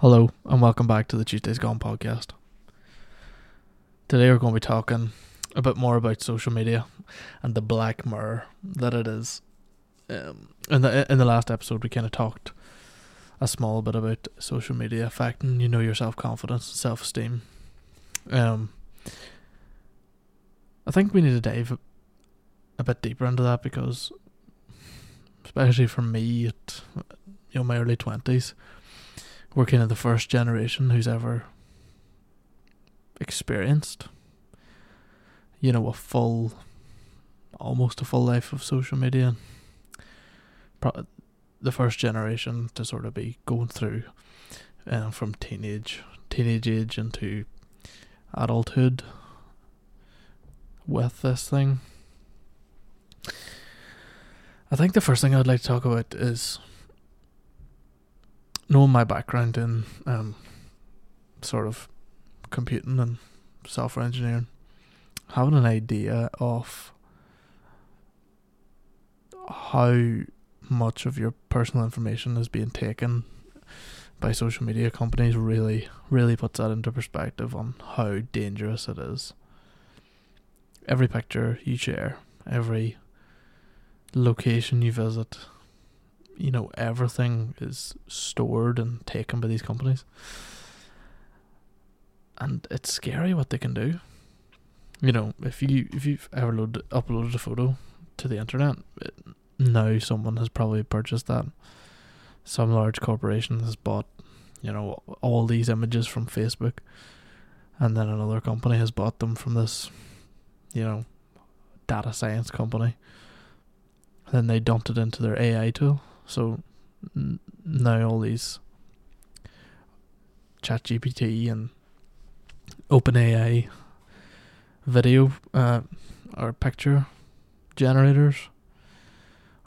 Hello, and welcome back to the Tuesdays Gone podcast. Today we're going to be talking a bit more about social media and the black mirror that it is. Um, in the in the last episode, we kind of talked a small bit about social media affecting you know your self confidence, and self esteem. Um, I think we need to dive a bit deeper into that because, especially for me at you know my early twenties we're kind of the first generation who's ever experienced, you know, a full, almost a full life of social media. Pro- the first generation to sort of be going through um, from teenage teenage age into adulthood with this thing. I think the first thing I'd like to talk about is knowing my background in um, sort of computing and software engineering, having an idea of how much of your personal information is being taken by social media companies really, really puts that into perspective on how dangerous it is. Every picture you share, every location you visit, you know everything is stored and taken by these companies. And it's scary what they can do. You know if you if you've ever load, uploaded a photo to the internet it, now someone has probably purchased that. Some large corporation has bought you know all these images from facebook and then another company has bought them from this you know data science company. Then they dumped it into their ai tool so n- now all these ChatGPT and OpenAI video uh, or picture generators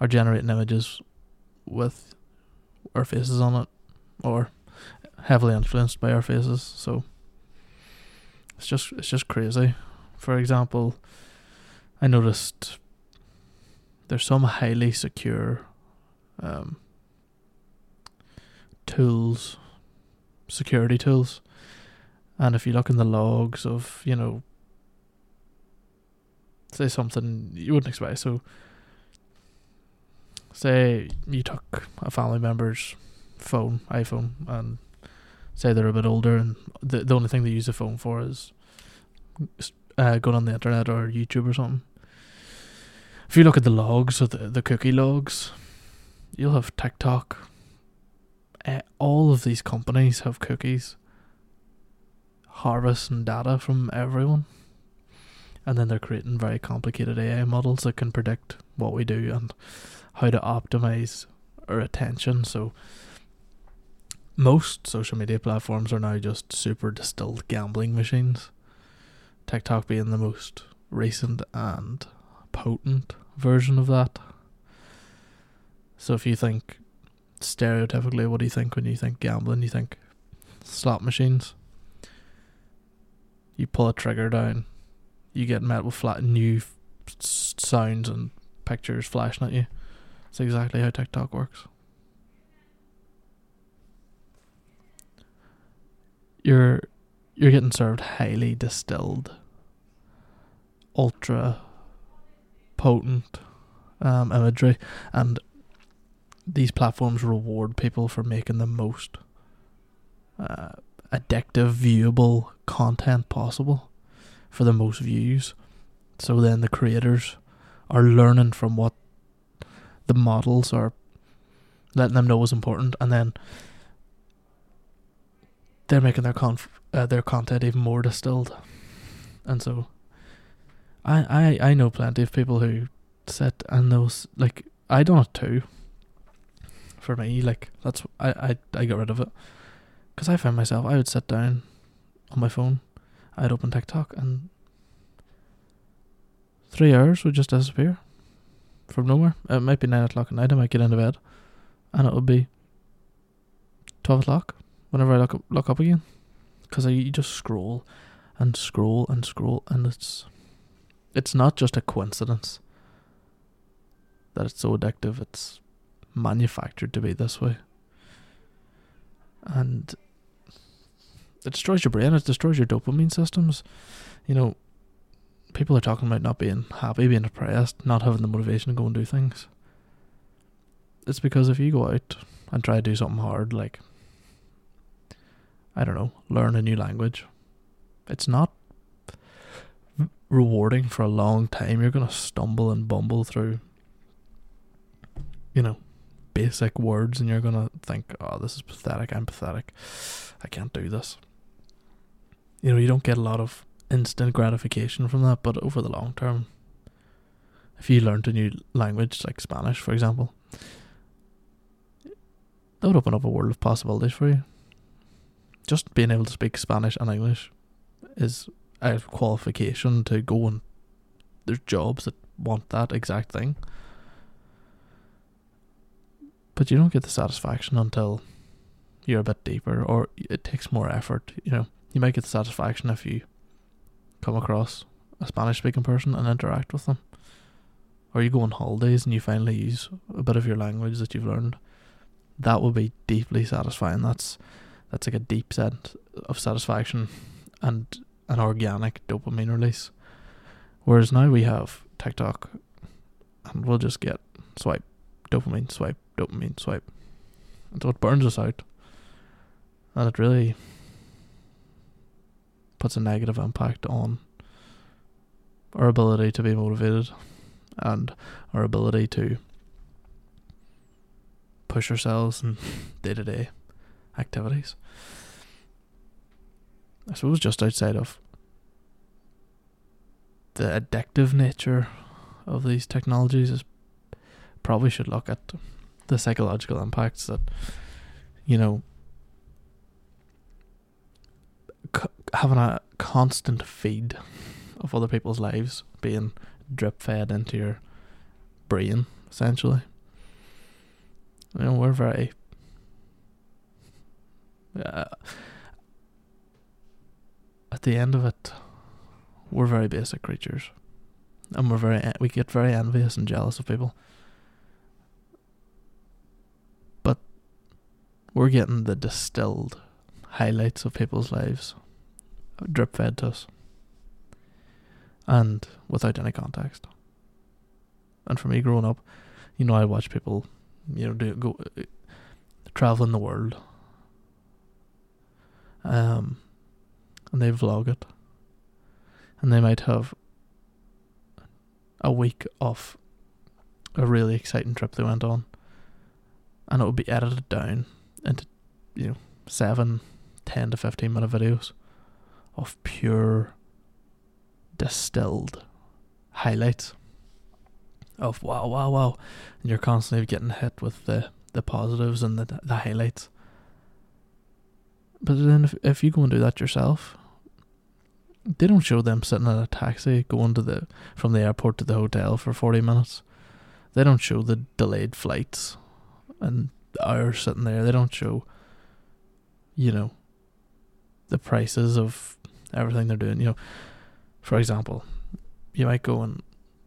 are generating images with our faces on it or heavily influenced by our faces. So it's just it's just crazy. For example, I noticed there's some highly secure um, tools, security tools. And if you look in the logs of, you know, say something you wouldn't expect. So, say you took a family member's phone, iPhone, and say they're a bit older, and the the only thing they use the phone for is uh, going on the internet or YouTube or something. If you look at the logs, of the the cookie logs, you'll have TikTok. Uh, all of these companies have cookies, harvesting data from everyone, and then they're creating very complicated AI models that can predict what we do and how to optimize our attention. So, most social media platforms are now just super distilled gambling machines. TikTok being the most recent and potent version of that. So if you think stereotypically, what do you think when you think gambling? You think slot machines. You pull a trigger down, you get met with flat new f- sounds and pictures flashing at you. It's exactly how TikTok works. You're you're getting served highly distilled, ultra potent um, imagery, and these platforms reward people for making the most uh, addictive, viewable content possible for the most views. So then the creators are learning from what the models are letting them know is important, and then they're making their conf- uh, their content even more distilled. And so, I I I know plenty of people who sit and those like I done it too for me. Like that's I I I got rid of it because I found myself I would sit down on my phone, I'd open TikTok and three hours would just disappear from nowhere. It might be nine o'clock at night. I might get into bed, and it would be twelve o'clock whenever I look up, look up again, because I you just scroll and scroll and scroll, and it's it's not just a coincidence that it's so addictive. It's manufactured to be this way. And it destroys your brain. It destroys your dopamine systems. You know, people are talking about not being happy, being depressed, not having the motivation to go and do things. It's because if you go out and try to do something hard, like I don't know, learn a new language, it's not rewarding for a long time. You're gonna stumble and bumble through, you know, basic words, and you're gonna think, "Oh, this is pathetic. I'm pathetic. I can't do this." You know, you don't get a lot of instant gratification from that, but over the long term, if you learned a new language like Spanish, for example, that would open up a world of possibilities for you. Just being able to speak Spanish and English is a qualification to go and there's jobs that want that exact thing. But you don't get the satisfaction until you're a bit deeper or it takes more effort, you know. You might get the satisfaction if you come across a Spanish speaking person and interact with them. Or you go on holidays and you finally use a bit of your language that you've learned. That will be deeply satisfying. That's that's like a deep sense of satisfaction and an organic dopamine release. Whereas now we have TikTok and we'll just get swipe, dopamine, swipe, dopamine, swipe. And so it burns us out. And it really puts a negative impact on our ability to be motivated and our ability to push ourselves in day to day activities. I suppose just outside of the addictive nature of these technologies is probably should look at the psychological impacts that you know having a constant feed of other people's lives being drip fed into your brain essentially you know we're very uh, at the end of it, we're very basic creatures, and we're very we get very envious and jealous of people. We're getting the distilled highlights of people's lives, drip fed to us, and without any context. And for me, growing up, you know, I watch people, you know, do go traveling the world. Um, and they vlog it. And they might have a week of a really exciting trip they went on. And it would be edited down into, you know, seven, ten to 15 minute videos of pure distilled highlights of wow, wow, wow. And you're constantly getting hit with the, the positives and the, the highlights. But then if, if you go and do that yourself, they don't show them sitting in a taxi going to the from the airport to the hotel for 40 minutes. They don't show the delayed flights and hours sitting there. They don't show you know the prices of everything they're doing, you know. For example, you might go and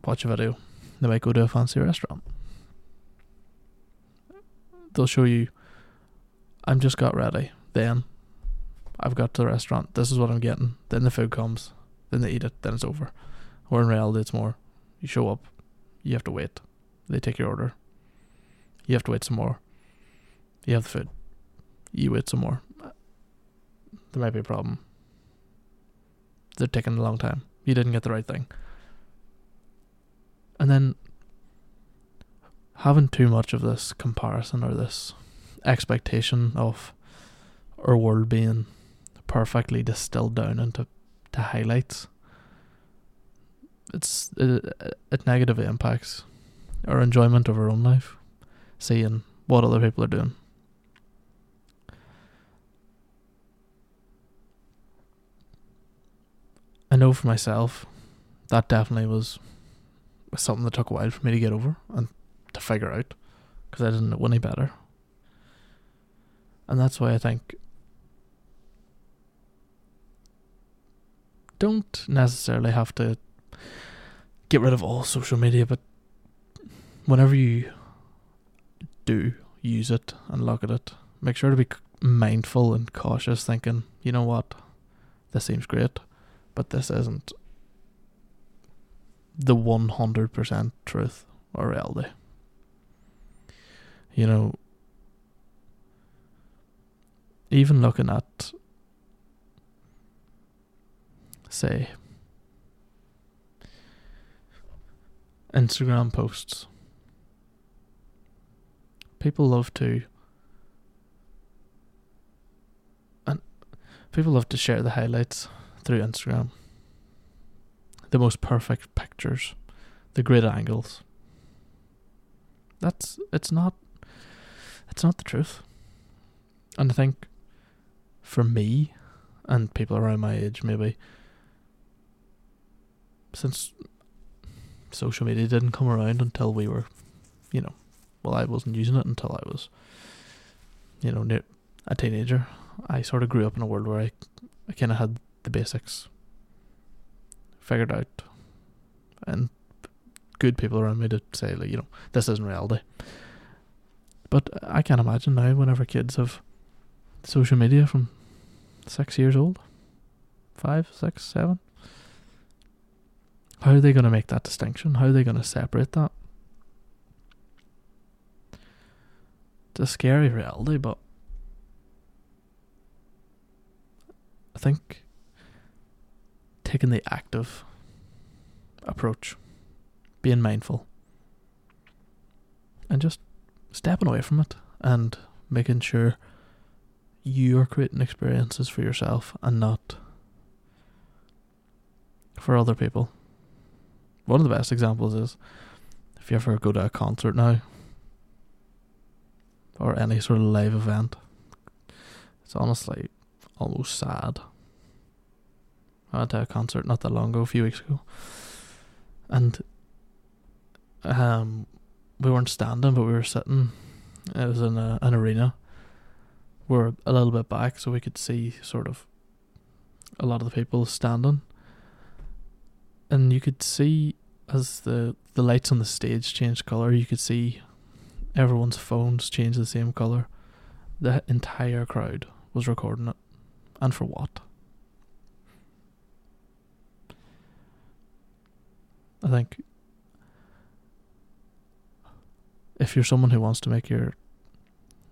watch a video. They might go to a fancy restaurant. They'll show you I'm just got ready. Then I've got to the restaurant. This is what I'm getting. Then the food comes. Then they eat it. Then it's over. Or in reality, it's more. You show up. You have to wait. They take your order. You have to wait some more. You have the food. You wait some more. There might be a problem. They're taking a long time. You didn't get the right thing. And then having too much of this comparison or this expectation of our world being perfectly distilled down into to highlights. It's it, it negatively impacts our enjoyment of our own life, seeing what other people are doing. Know for myself, that definitely was something that took a while for me to get over and to figure out because I didn't know any better. And that's why I think don't necessarily have to get rid of all social media, but whenever you do use it and look at it, make sure to be mindful and cautious, thinking, you know what, this seems great, but this isn't the 100% truth or reality. You know, even looking at, say, Instagram posts, people love to and people love to share the highlights through Instagram. The most perfect pictures, the great angles. That's it's not it's not the truth. And I think for me and people around my age maybe since social media didn't come around until we were you know well I wasn't using it until I was you know a teenager. I sort of grew up in a world where I I kind of had the basics. Figured out. And good people around me to say like you know this isn't reality. But i can't imagine now whenever kids have social media from six years old. Five six seven. How are they going to make that distinction? How are they going to separate that? It's a scary reality but i think taking the active approach, being mindful, and just stepping away from it and making sure you are creating experiences for yourself and not for other people. One of the best examples is if you ever go to a concert now or any sort of live event, it's honestly almost sad I went to a concert not that long ago, a few weeks ago, and um, we weren't standing, but we were sitting. It was in a, an arena. We we're a little bit back, so we could see sort of a lot of the people standing, and you could see as the the lights on the stage changed color. You could see everyone's phones change the same color. The entire crowd was recording it, and for what? I think if you're someone who wants to make your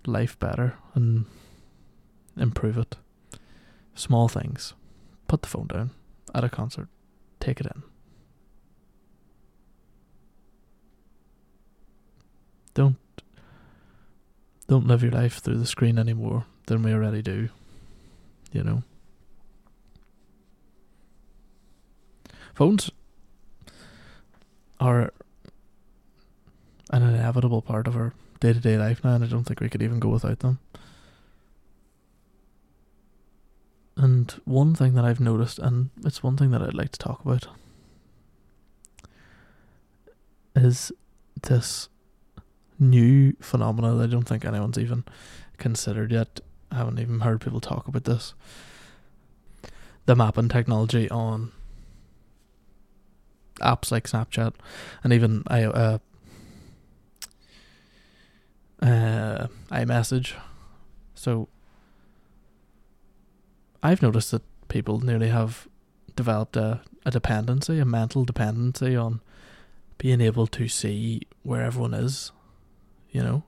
life better and improve it, small things, put the phone down at a concert, take it in. Don't don't live your life through the screen anymore than we already do. You know. Phones are an inevitable part of our day to day life now, and I don't think we could even go without them. And one thing that I've noticed, and it's one thing that I'd like to talk about, is this new phenomenon that I don't think anyone's even considered yet. I haven't even heard people talk about this. The mapping technology on apps like Snapchat and even I uh, uh, iMessage. So I've noticed that people nearly have developed a, a dependency, a mental dependency on being able to see where everyone is, you know.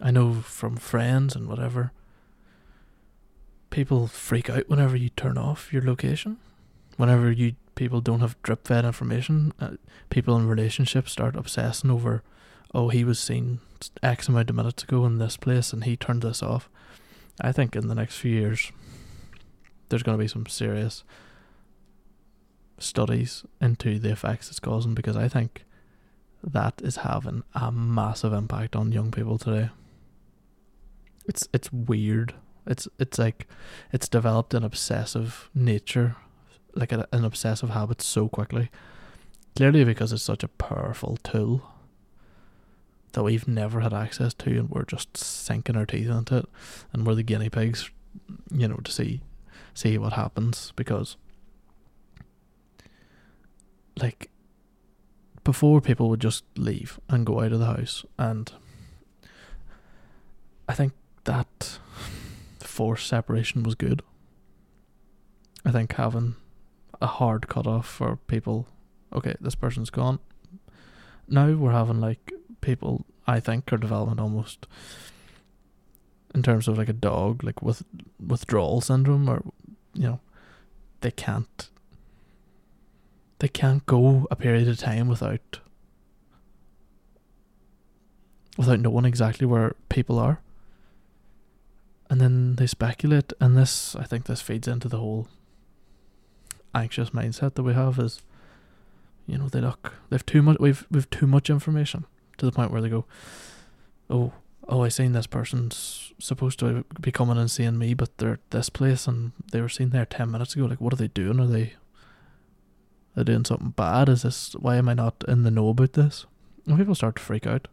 I know from friends and whatever, people freak out whenever you turn off your location. Whenever you people don't have drip fed information. Uh, people in relationships start obsessing over, oh, he was seen X amount of minutes ago in this place and he turned this off. I think in the next few years, there's going to be some serious studies into the effects it's causing because I think that is having a massive impact on young people today. It's it's weird. It's it's like it's developed an obsessive nature like a, an obsessive habit so quickly. Clearly, because it's such a powerful tool that we've never had access to, and we're just sinking our teeth into it, and we're the guinea pigs, you know, to see see what happens. Because, like, before people would just leave and go out of the house, and I think that forced separation was good. I think having a hard cut off for people, okay, this person's gone. Now we're having like people I think are developing almost in terms of like a dog, like with withdrawal syndrome or you know, they can't they can't go a period of time without without knowing exactly where people are. And then they speculate and this I think this feeds into the whole anxious mindset that we have is you know, they look they've too much we've we've too much information to the point where they go, Oh, oh I seen this person's supposed to be coming and seeing me but they're at this place and they were seen there ten minutes ago, like what are they doing? Are they they're doing something bad? Is this why am I not in the know about this? And people start to freak out.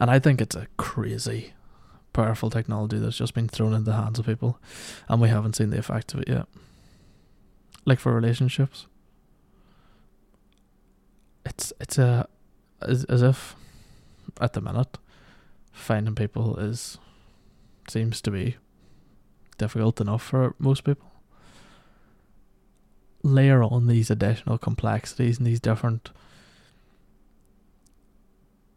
And I think it's a crazy powerful technology that's just been thrown into the hands of people and we haven't seen the effects of it yet. Like for relationships. It's it's a as as if at the minute finding people is seems to be difficult enough for most people layer on these additional complexities and these different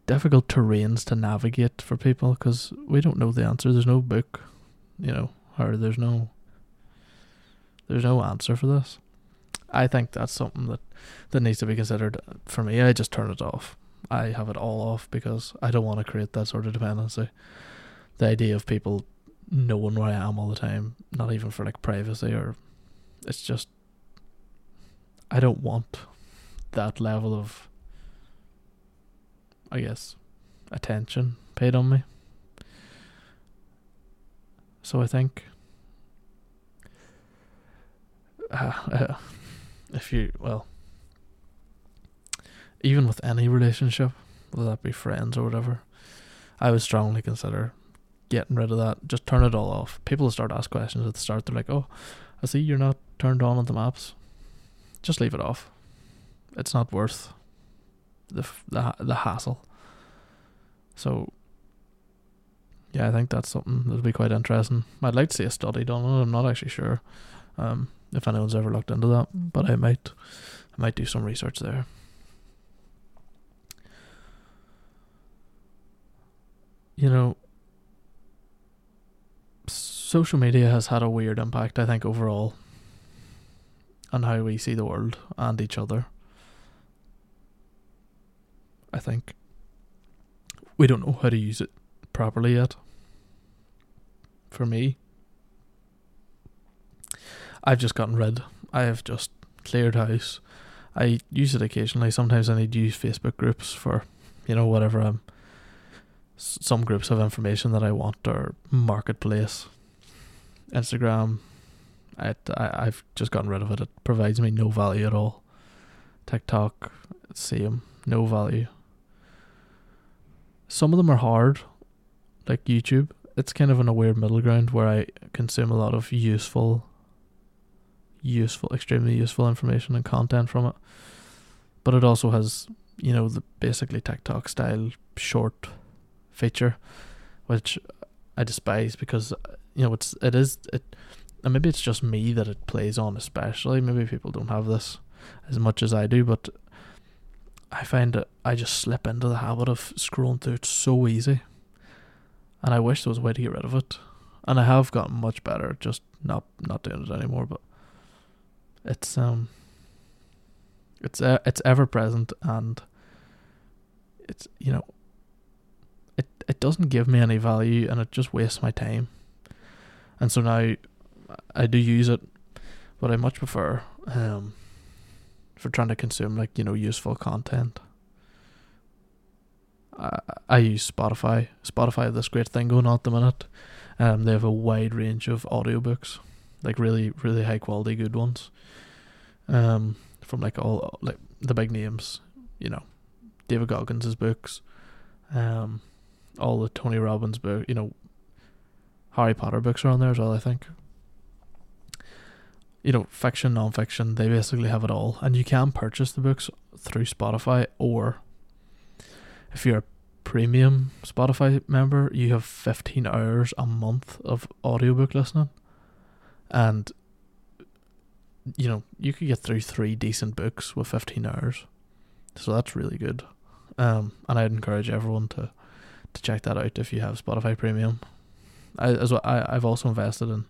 difficult terrains to navigate for people because we don't know the answer. There's no book, you know, or there's no there's no answer for this. I think that's something that that needs to be considered. For me, I just turn it off. I have it all off because I don't want to create that sort of dependency. The idea of people knowing where I am all the time, not even for like privacy or it's just I don't want that level of, I guess, attention paid on me. So I think, uh, uh, if you, well, even with any relationship, whether that be friends or whatever, I would strongly consider getting rid of that. Just turn it all off. People start ask questions at the start. They're like, "Oh, I see you're not turned on on the maps." just leave it off. It's not worth the the the hassle. So yeah, I think that's something that'll be quite interesting. I'd like to see a study done on it. I'm not actually sure um, if anyone's ever looked into that, but I might I might do some research there. You know, social media has had a weird impact, I think, overall on how we see the world and each other. I think we don't know how to use it properly yet. For me, I've just gotten rid. I have just cleared house. I use it occasionally. Sometimes I need to use Facebook groups for, you know, whatever I'm. Some groups have information that I want or marketplace, Instagram, I, I I've just gotten rid of it. It provides me no value at all. TikTok, same, no value. Some of them are hard, like YouTube. It's kind of in a weird middle ground where I consume a lot of useful, useful, extremely useful information and content from it. But it also has, you know, the basically TikTok style short feature, which I despise because you know it's it is it and maybe it's just me that it plays on especially. Maybe people don't have this as much as I do but I find that I just slip into the habit of scrolling through. It so easy and I wish there was a way to get rid of it. And I have gotten much better just not not doing it anymore but it's um it's uh, it's ever present and it's you know it doesn't give me any value and it just wastes my time and so now I do use it, but I much prefer um, for trying to consume like you know useful content. I, use Spotify. Spotify have this great thing going on at the minute. Um, they have a wide range of audiobooks, like really really high quality good ones. Um, from like all like the big names, you know, David Goggins' books, um, all the Tony Robbins book, you know, Harry Potter books are on there as well. I think you know, fiction, non-fiction, they basically have it all, and you can purchase the books through Spotify, or if you're a premium Spotify member, you have 15 hours a month of audiobook listening. And, you know, you could get through three decent books with 15 hours. So that's really good. Um, and I'd encourage everyone to, to check that out if you have Spotify Premium. I, as well, I, I've also invested in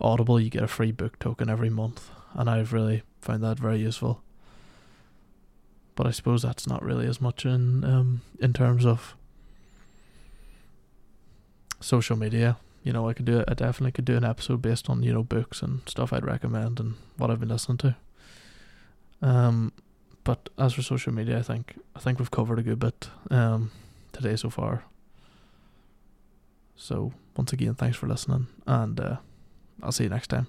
Audible. You get a free book token every month. And I've really found that very useful but I suppose that's not really as much in um in terms of social media. You know, I could do I definitely could do an episode based on you know books and stuff I'd recommend and what I've been listening to. Um, but as for social media, I think I think we've covered a good bit um today so far. So once again, thanks for listening, and uh, I'll see you next time.